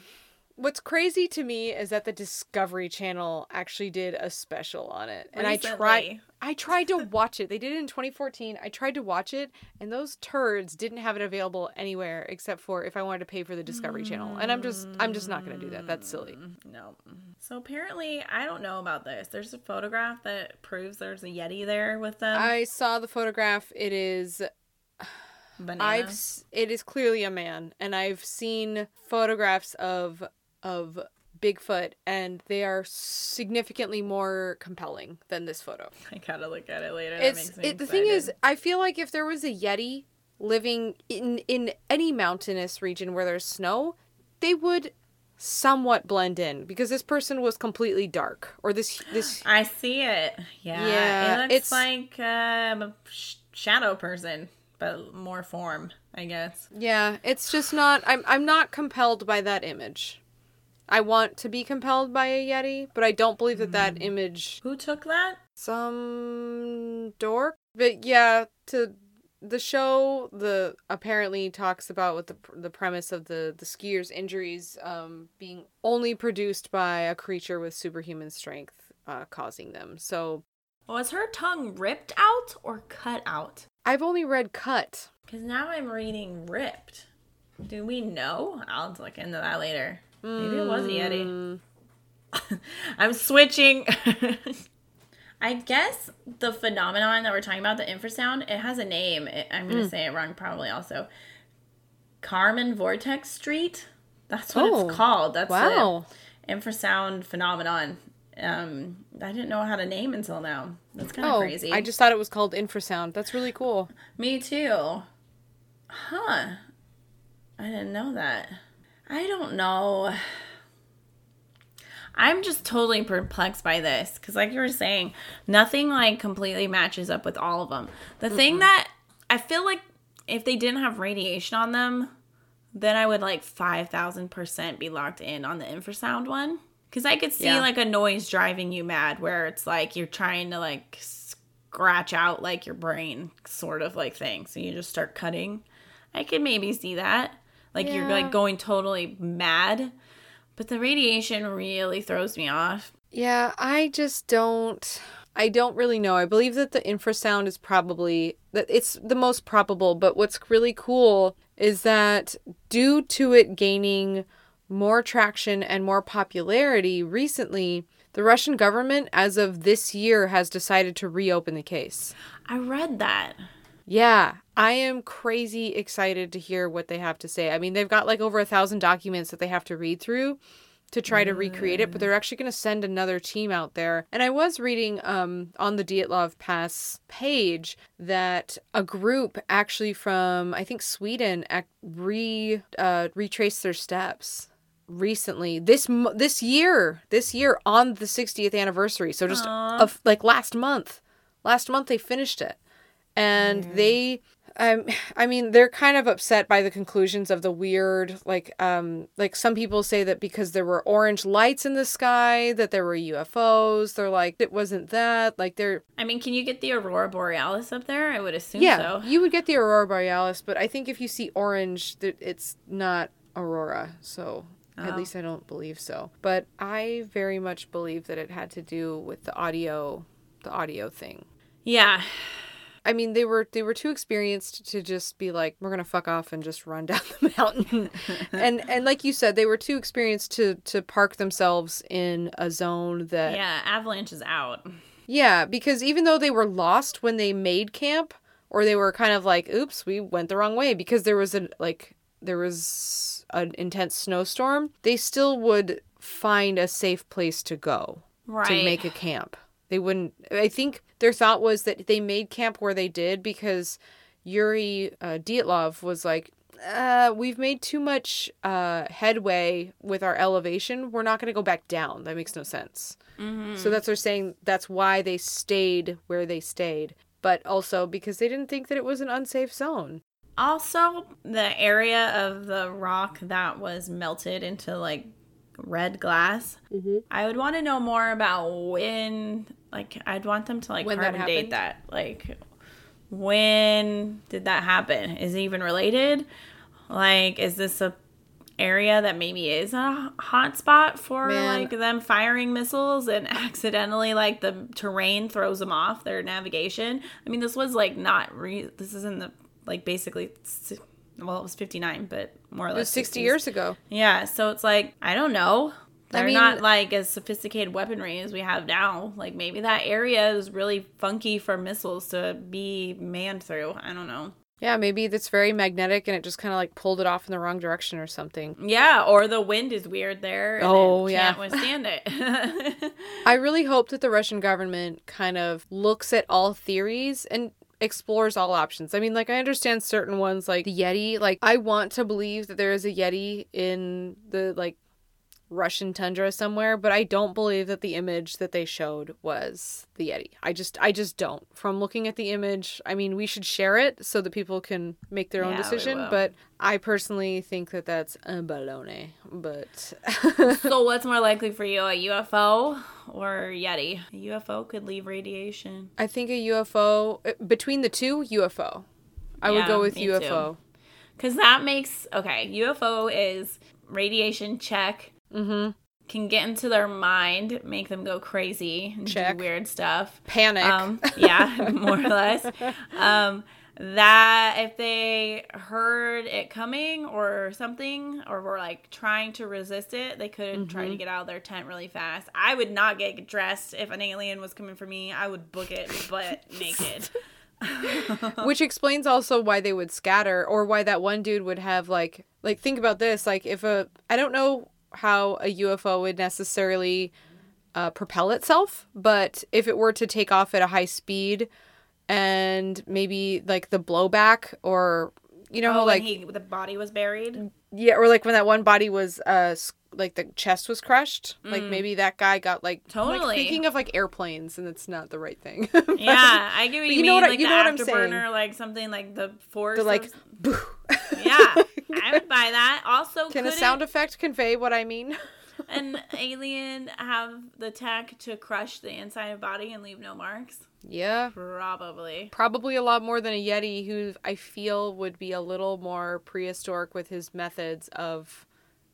What's crazy to me is that the Discovery Channel actually did a special on it. And I tried Recently. I tried to watch it. They did it in 2014. I tried to watch it and those turds didn't have it available anywhere except for if I wanted to pay for the Discovery Channel. And I'm just I'm just not going to do that. That's silly. Mm, no. So apparently, I don't know about this. There's a photograph that proves there's a Yeti there with them. I saw the photograph. It is. Banana. I've it is clearly a man and I've seen photographs of of Bigfoot and they are significantly more compelling than this photo. I gotta look at it later. It's it, the thing is. I feel like if there was a yeti living in in any mountainous region where there's snow, they would somewhat blend in because this person was completely dark or this this <gasps> I see it. Yeah, Yeah, it looks it's- like um, a sh- shadow person, but more form, I guess. yeah, it's just not I'm I'm not compelled by that image. I want to be compelled by a yeti, but I don't believe that Hmm. that image Who took that? some dork. But yeah, to the show, the apparently talks about what the the premise of the the skier's injuries um being only produced by a creature with superhuman strength uh, causing them. So Was her tongue ripped out or cut out? I've only read cut. Because now I'm reading ripped. Do we know? I'll look into that later. Maybe it was a Yeti. Mm, <laughs> I'm switching. <laughs> I guess the phenomenon that we're talking about, the infrasound, it has a name. It, I'm going to say it wrong probably also. Kármán Vortex Street. That's what Oh, it's called. That's wow. the infrasound phenomenon. Um, I didn't know how to name until now. That's kind of Oh, crazy. I just thought it was called infrasound. That's really cool. Me too. Huh. I didn't know that. I don't know. I'm just totally perplexed by this because, like you were saying, nothing like completely matches up with all of them. The thing that I feel like if they didn't have radiation on them, then I would like 5000% be locked in on the infrasound one. Because I could see Yeah. like a noise driving you mad where it's like you're trying to like scratch out like your brain sort of like thing. So you just start cutting. I could maybe see that. Like you're like going totally mad. But the radiation really throws me off. Yeah, I just don't I don't really know. I believe that the infrasound is probably that it's the most probable, but what's really cool is that due to it gaining more traction and more popularity recently, the Russian government as of this year has decided to reopen the case. I read that. Yeah, I am crazy excited to hear what they have to say. I mean, they've got like over a thousand documents that they have to read through to try to recreate it, but they're actually going to send another team out there. And I was reading um, on the Dyatlov Pass page that a group actually from I think Sweden ac- re uh, retraced their steps recently this this year this year on the 60th anniversary so just of like last month last month they finished it and they um i mean they're kind of upset by the conclusions of the weird like um like some people say that because there were orange lights in the sky that there were ufos they're like it wasn't that like they're I mean, can you get the aurora borealis up there? I would assume yeah so. you would get the aurora borealis but i think if you see orange th- it's not aurora so at Oh. least i don't believe so but i very much believe that it had to do with the audio the audio thing Yeah. I mean, they were they were too experienced to just be like, we're gonna fuck off and just run <laughs> down the mountain, <laughs> and and like you said, they were too experienced to to park themselves in a zone that yeah. Avalanche is out. Yeah, because even though they were lost when they made camp, or they were kind of like, oops, we went the wrong way because there was a like there was an intense snowstorm, they still would find a safe place to go Right. to make a camp. They wouldn't I think their thought was that they made camp where they did because Yuri uh, Dyatlov was like uh, we've made too much uh, headway with our elevation. We're not going to go back down. That makes no sense. Mhm. So that's what they're saying. That's why they stayed where they stayed, but also because they didn't think that it was an unsafe zone. Also, the area of the rock that was melted into like red glass. Mm-hmm. I would want to know more about when, like, I'd want them to like When that carbon date that. Like, when did that happen? Is it even related? Like, is this a area that maybe is a hot spot for Man. like them firing missiles and <laughs> accidentally like the terrain throws them off their navigation? I mean, this was like not re- this is in the like basically si- well, it was 59, but more or It less was 60 60s. years ago. Yeah, so it's like I don't know. I They're mean- not like as sophisticated weaponry as we have now. Like maybe that area is really funky for missiles to be manned through. I don't know. Yeah, maybe that's very magnetic and it just kind of like pulled it off in the wrong direction or something. Yeah, or the wind is weird there. And Oh, it yeah. can't withstand it. <laughs> I really hope that the Russian government kind of looks at all theories and explores all options. I mean, like, I understand certain ones, like the Yeti. Like, I want to believe that there is a Yeti in the, like, Russian tundra somewhere, but I don't believe that the image that they showed was the Yeti. I just I just don't. From looking at the image, I mean, we should share it so that people can make their own Yeah, we decision, but I personally think that that's a baloney. But <laughs> so what's more likely for you, a UFO or Yeti? A UFO could leave radiation. I think a UFO uh, between the two UFO. I would go with me too. UFO. Cuz that makes okay, UFO is radiation check. Mhm. Can get into their mind, make them go crazy, and Check. do weird stuff. Panic. Um, yeah, <laughs> more or less. Um, that if they heard it coming or something, or were like trying to resist it, they could try Mm-hmm. to get out of their tent really fast. I would not get dressed if an alien was coming for me. I would book it but <laughs> naked. <laughs> Which explains also why they would scatter or why that one dude would have like like think about this like if a I don't know how a UFO would necessarily uh, propel itself, but if it were to take off at a high speed and maybe like the blowback or you know oh, like he, the body was buried. yeah or like when that one body was uh like the chest was crushed like maybe that guy got like I'm, like, Mm. Totally. thinking of like airplanes and it's not the right thing <laughs> Yeah, I get what But you, you know mean. what like you know what I'm saying. like something like the force. the like of- <laughs> yeah, I would buy that. Also, Can a sound effect convey what I mean? <laughs> an alien have the tech to crush the inside of body and leave no marks? yeah. Probably. Probably a lot more than a Yeti, who I feel would be a little more prehistoric with his methods of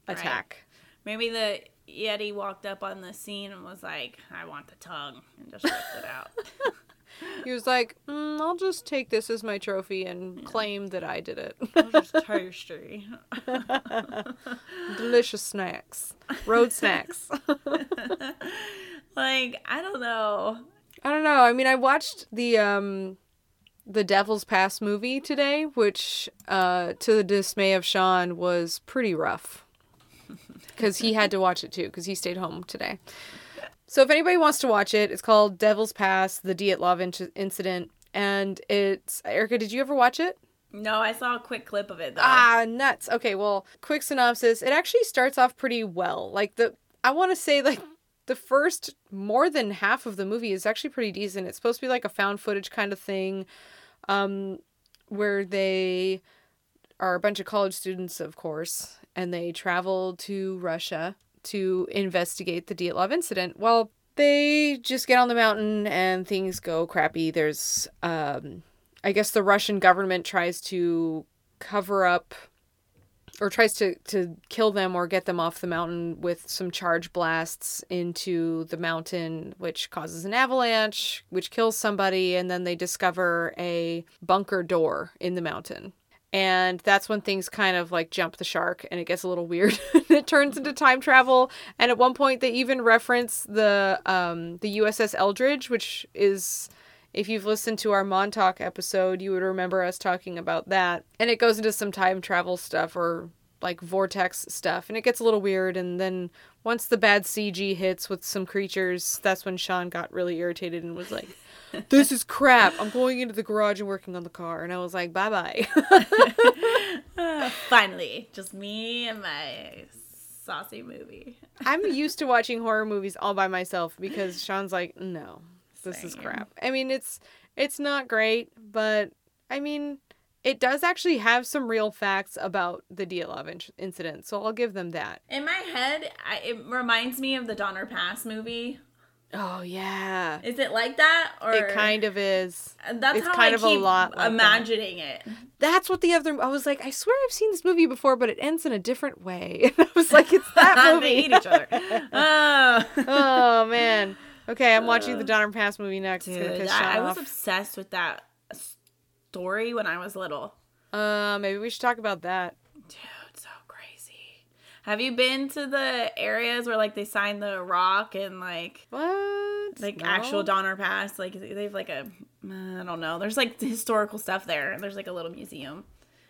Right. attack. Maybe the Yeti walked up on the scene and was like, I want the tongue, and just ripped it out. <laughs> He was like, mm, I'll just take this as my trophy and claim that I did it. Was just tasty. <laughs> Delicious snacks. Road snacks. <laughs> like, I don't know. I don't know. I mean, I watched the um the Devil's Pass movie today, which uh to the dismay of Sean was pretty rough. Cuz he had to watch it too cuz he stayed home today. So if anybody wants to watch it, it's called Devil's Pass: The Dyatlov Inc- Incident and it's Erica, did you ever watch it? No, I saw a quick clip of it though. Ah, nuts. Okay, well, quick synopsis. It actually starts off pretty well. Like the I want to say like the first more than half of the movie is actually pretty decent. It's supposed to be like a found footage kind of thing um where they are a bunch of college students, of course, and they travel to Russia to investigate the Dyatlov incident. Well, they just get on the mountain and things go crappy. There's um I guess the Russian government tries to cover up or tries to, to kill them or get them off the mountain with some charge blasts into the mountain, which causes an avalanche, which kills somebody, and then they discover a bunker door in the mountain. And that's when things kind of like jump the shark and it gets a little weird. <laughs> It turns into time travel. And at one point they even reference the um the uss eldridge which is if you've listened to our montauk episode you would remember us talking about that. And it goes into some time travel stuff or like vortex stuff and it gets a little weird and then once the bad cg hits with some creatures that's when sean got really irritated and was like <laughs> this is crap. I'm going into the garage and working on the car. And i was like bye bye Uh, finally, just me and my saucy movie. <laughs> i'm used to watching horror movies all by myself because sean's like no this is crap. I mean it's it's not great but i mean it does actually have some real facts about the Dyatlov in- incident, so I'll give them that. In my head, I, it reminds me of the Donner Pass movie. Oh yeah, Is it like that, or it kind of is. That's it's how kind I of a keep lot like that. imagining it. That's what the other. I was like, I swear I've seen this movie before, but it ends in a different way. <laughs> And I was like, it's that <laughs> movie. they eat each other. <laughs> Oh, oh man. Okay, I'm watching the uh, Donner Pass movie next. dude, I, I was obsessed with that story when I was little. Uh, maybe we should talk about that. Dude, so crazy. Have you been to the areas where like they sign the rock and like What? like No? actual Donner Pass? Like they have like a I don't know. There's like <laughs> historical stuff there. There's like a little museum.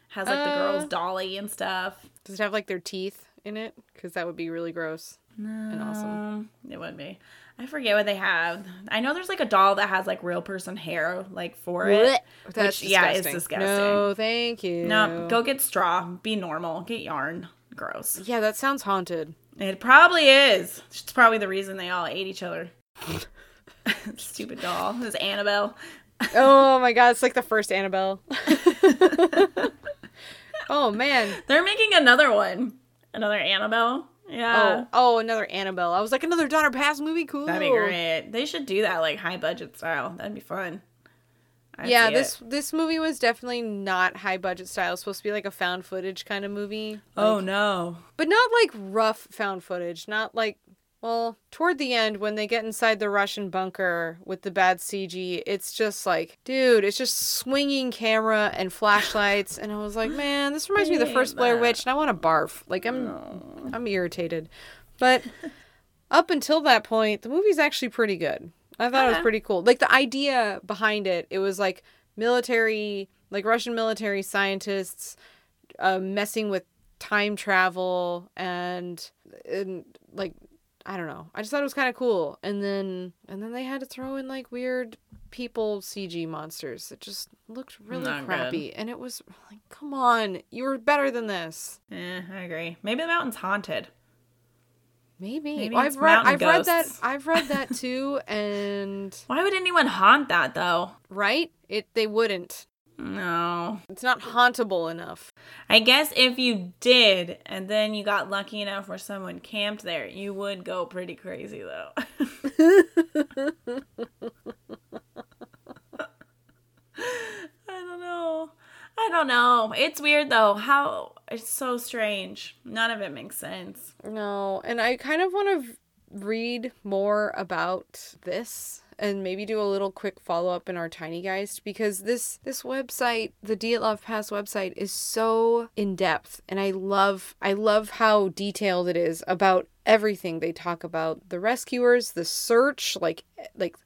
Has like the Uh. girl's dolly and stuff. Does it have like their teeth in it? Because that would be really gross. No, awesome. It wouldn't be. I forget what they have. I know there's like a doll that has like real person hair like for it. That's Which, yeah, it's disgusting. disgusting. No, thank you. No, go get straw. Be normal. Get yarn. Gross. Yeah, that sounds haunted. It probably is. It's probably the reason they all ate each other. <laughs> Stupid doll. It's Annabelle. <laughs> oh my god, it's like the first Annabelle. <laughs> oh man. They're making another one. Another Annabelle. Oh, yeah. oh, oh, another Annabelle. I was like another Donner Pass movie. Cool. That'd be great. They should do that like high budget style. That'd be fun. I'd yeah, this it. this movie was definitely not high budget style. It's supposed to be like a found footage kind of movie. Oh no. but not like rough found footage. Not like well, toward the end when they get inside the Russian bunker with the bad CG, it's just like, dude, it's just swinging camera and flashlights, and I was like, <gasps> man, this reminds me of the first Blair. Witch, and I want to barf. Like I'm, I'm irritated. But up until that point, the movie's actually pretty good. I thought it was pretty cool. Like the idea behind it, it was like military, like Russian military scientists uh, messing with time travel and and like I don't know. I just thought it was kind of cool. And then and then they had to throw in like weird people CG monsters that just looked really Not good. crappy. And it was like, come on, you were better than this. Eh, I agree. Maybe the mountain's haunted. Maybe. Maybe Well, I've read I've read that. I've read that <laughs> too and Why would anyone haunt that though? right? It they wouldn't. No. It's not hauntable enough. I guess if you did and then you got lucky enough where someone camped there, you would go pretty crazy though. <laughs> I don't know. I don't know. It's weird though. How it's so strange. None of it makes sense. No, and I kind of want to read more about this and maybe do a little quick follow up in our tiny geist because this this website the Dyatlov Pass website is so in depth and I love I love how detailed it is about everything they talk about the rescuers the search like like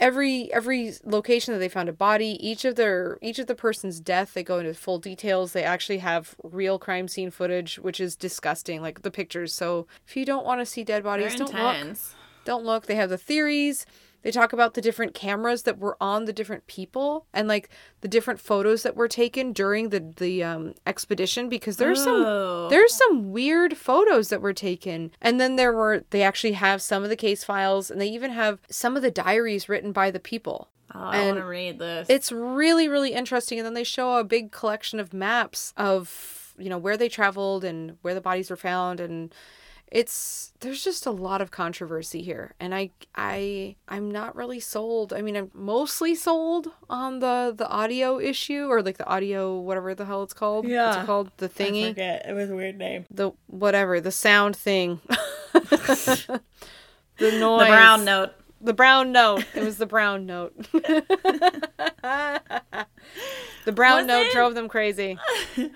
every every location that they found a body each of their each of the person's death they go into full details. They actually have real crime scene footage which is disgusting. Like the pictures. So if you don't want to see dead They're bodies don't look. don't look. They have the theories they talk about the different cameras that were on the different people and like the different photos that were taken during the the um, expedition because there's some Oh. there's some weird photos that were taken. And then there were they actually have some of the case files and they even have some of the diaries written by the people. Oh, I want to read this. It's really really interesting and then they show a big collection of maps of you know where they traveled and where the bodies were found and it's there's just a lot of controversy here and i i i'm not really sold i mean i'm mostly sold on the the audio issue or like the audio whatever the hell it's called what's Yeah. it called the thingy forget. It was a weird name. the whatever the sound thing <laughs> the noise The brown note. The brown note. It was the brown note. <laughs> the brown Was note it? drove them crazy. <laughs>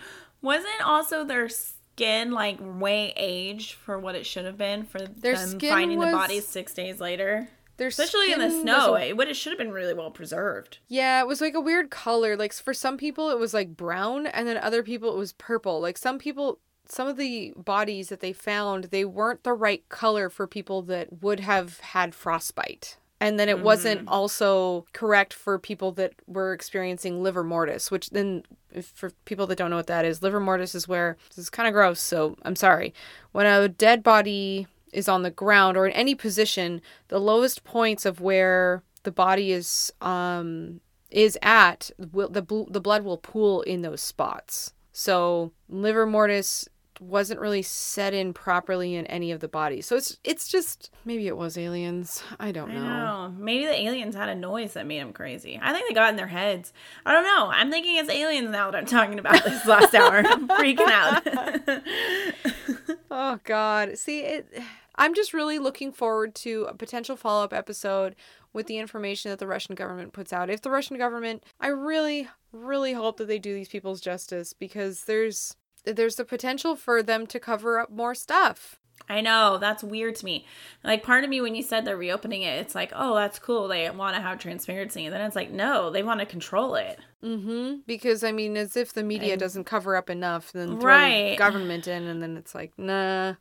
Wasn't also their skin like way aged for what it should have been for Their them finding was- the bodies six days later? Their Especially in the snow, a- it would it should have been really well preserved. yeah, it was like a weird color. Like for some people, it was like brown, and then other people, it was purple. Like some people, some of the bodies that they found, they weren't the right color for people that would have had frostbite. And then it wasn't also correct for people that were experiencing livor mortis, which then, if, for people that don't know what that is, livor mortis is where this is kind of gross. So I'm sorry. When a dead body is on the ground or in any position, the lowest points of where the body is um is at will the the blood will pool in those spots. So livor mortis wasn't really set in properly in any of the bodies. So it's it's just maybe it was aliens. I don't I know. know. Maybe the aliens had a noise that made them crazy. I think they got in their heads. I don't know. I'm thinking it's aliens now that I'm talking about this <laughs> last hour. I'm freaking out. <laughs> Oh God. See it I'm just really looking forward to a potential follow-up episode with the information that the Russian government puts out. If the Russian government, I really really hope that they do these people's justice because there's there's the potential for them to cover up more stuff. I know. That's weird to me. Like, part of me, when you said they're reopening it, it's like, oh, that's cool. They want to have transparency. And then it's like, no, they want to control it. Mm-hmm. Because I mean, as if the media And- doesn't cover up enough, then throw Right. government in, and then it's like, nah.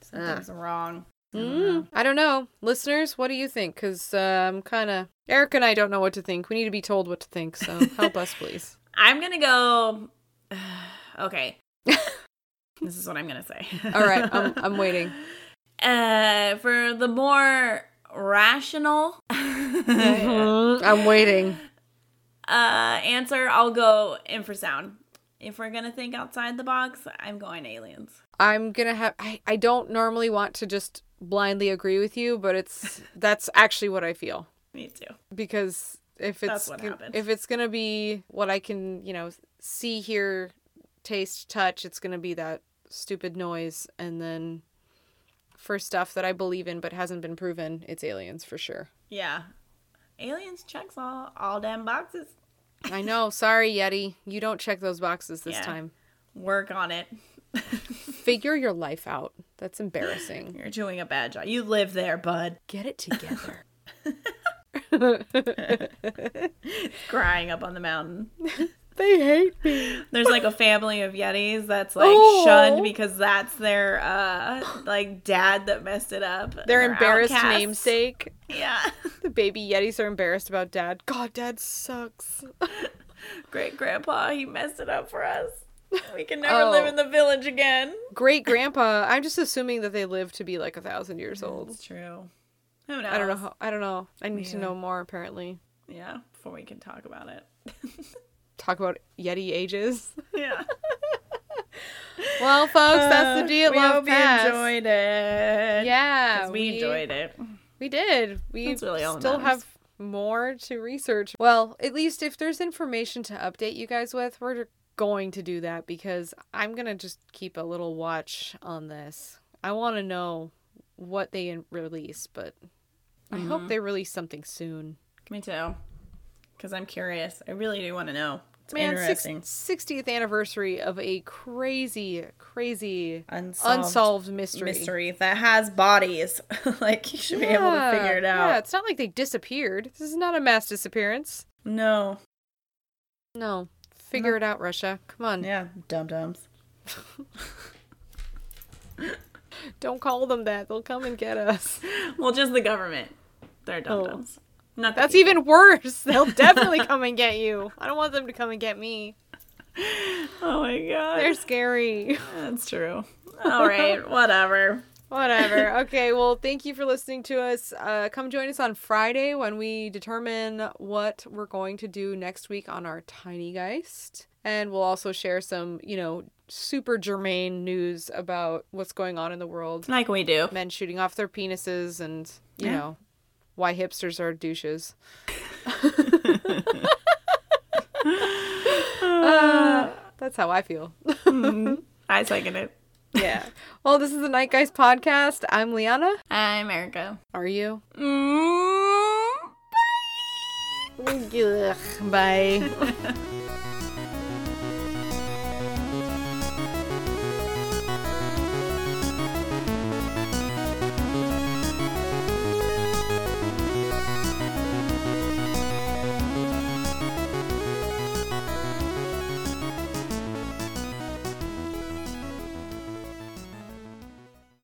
Something's wrong. I don't Mm, know. I don't know, listeners. What do you think? Because uh, I'm kind of Eric and I don't know what to think. We need to be told what to think. So <laughs> help us, please. I'm going to go. <sighs> okay. This is what I'm going to say. All right, I'm <laughs> I'm waiting. Uh, for the more rational Mhm, I'm waiting. uh, answer, I'll go infrasound. If we're gonna think outside the box, I'm going aliens. I'm gonna have. I, I don't normally want to just blindly agree with you, but it's <laughs> that's actually what I feel. Me too. because if it's That's what gon- if it's gonna be what I can you know see, hear, taste, touch, it's gonna be that stupid noise, and then for stuff that I believe in but hasn't been proven, it's aliens for sure. Yeah, aliens checks all all damn boxes. I know. <laughs> Sorry, Yeti, you don't check those boxes this Yeah. time. Work on it. <laughs> Figure your life out. That's embarrassing. You're doing a bad job. You live there, bud. Get it together. <laughs> Crying up on the mountain. They hate me. There's like a family of Yetis that's like Oh. shunned because that's their uh like dad that messed it up. Their They're embarrassed outcasts. namesake. Yeah. <laughs> The baby Yetis are embarrassed about dad. God, dad sucks. <laughs> Great grandpa, he messed it up for us. We can never live Oh. in the village again. Great grandpa. <laughs> I'm just assuming that they live to be like a thousand years old. It's true. Who knows? I don't know. How, I don't know. I need to know more. Apparently, Yeah, before we can talk about it. Talk about Yeti ages. <laughs> Yeah. Well, folks, that's the deal. at Uh, we Love hope Pass. you enjoyed it. Yeah, we, enjoyed it. We did. We really all still have more to research. Well, at least if there's information to update you guys with, we're going to do that because I'm gonna just keep a little watch on this. I want to know what they release, but I Mm-hmm. hope they release something soon. Me too. Because I'm curious. I really do want to know. It's Man, interesting. 60th anniversary of a crazy, crazy Unsolved, unsolved mystery. mystery that has bodies. <laughs> like you should be able to figure it out. Yeah, it's not like they disappeared. This is not a mass disappearance. No. No. Figure it out, Russia. Come on. Yeah, dum dums. <laughs> Don't call them that. They'll come and get us. <laughs> Well, just the government. They're dum oh. dums. Not That's people. even worse. <laughs> They'll definitely come and get you. I don't want them to come and get me. Oh my god. They're scary. That's true. <laughs> All right, whatever. Whatever. <laughs> Okay, well, thank you for listening to us. Uh, come join us on Friday when we determine what we're going to do next week on our Tiny Geist. And we'll also share some, you know, super germane news about what's going on in the world. Like we do. Men shooting off their penises and, you Yeah. know, why hipsters are douches. <laughs> uh, that's how I feel. mm, I second it. Yeah. Well, this is the Night Guys podcast. I'm Liana. I'm Erica. Are you? Mm, bye. Ugh, bye. <laughs>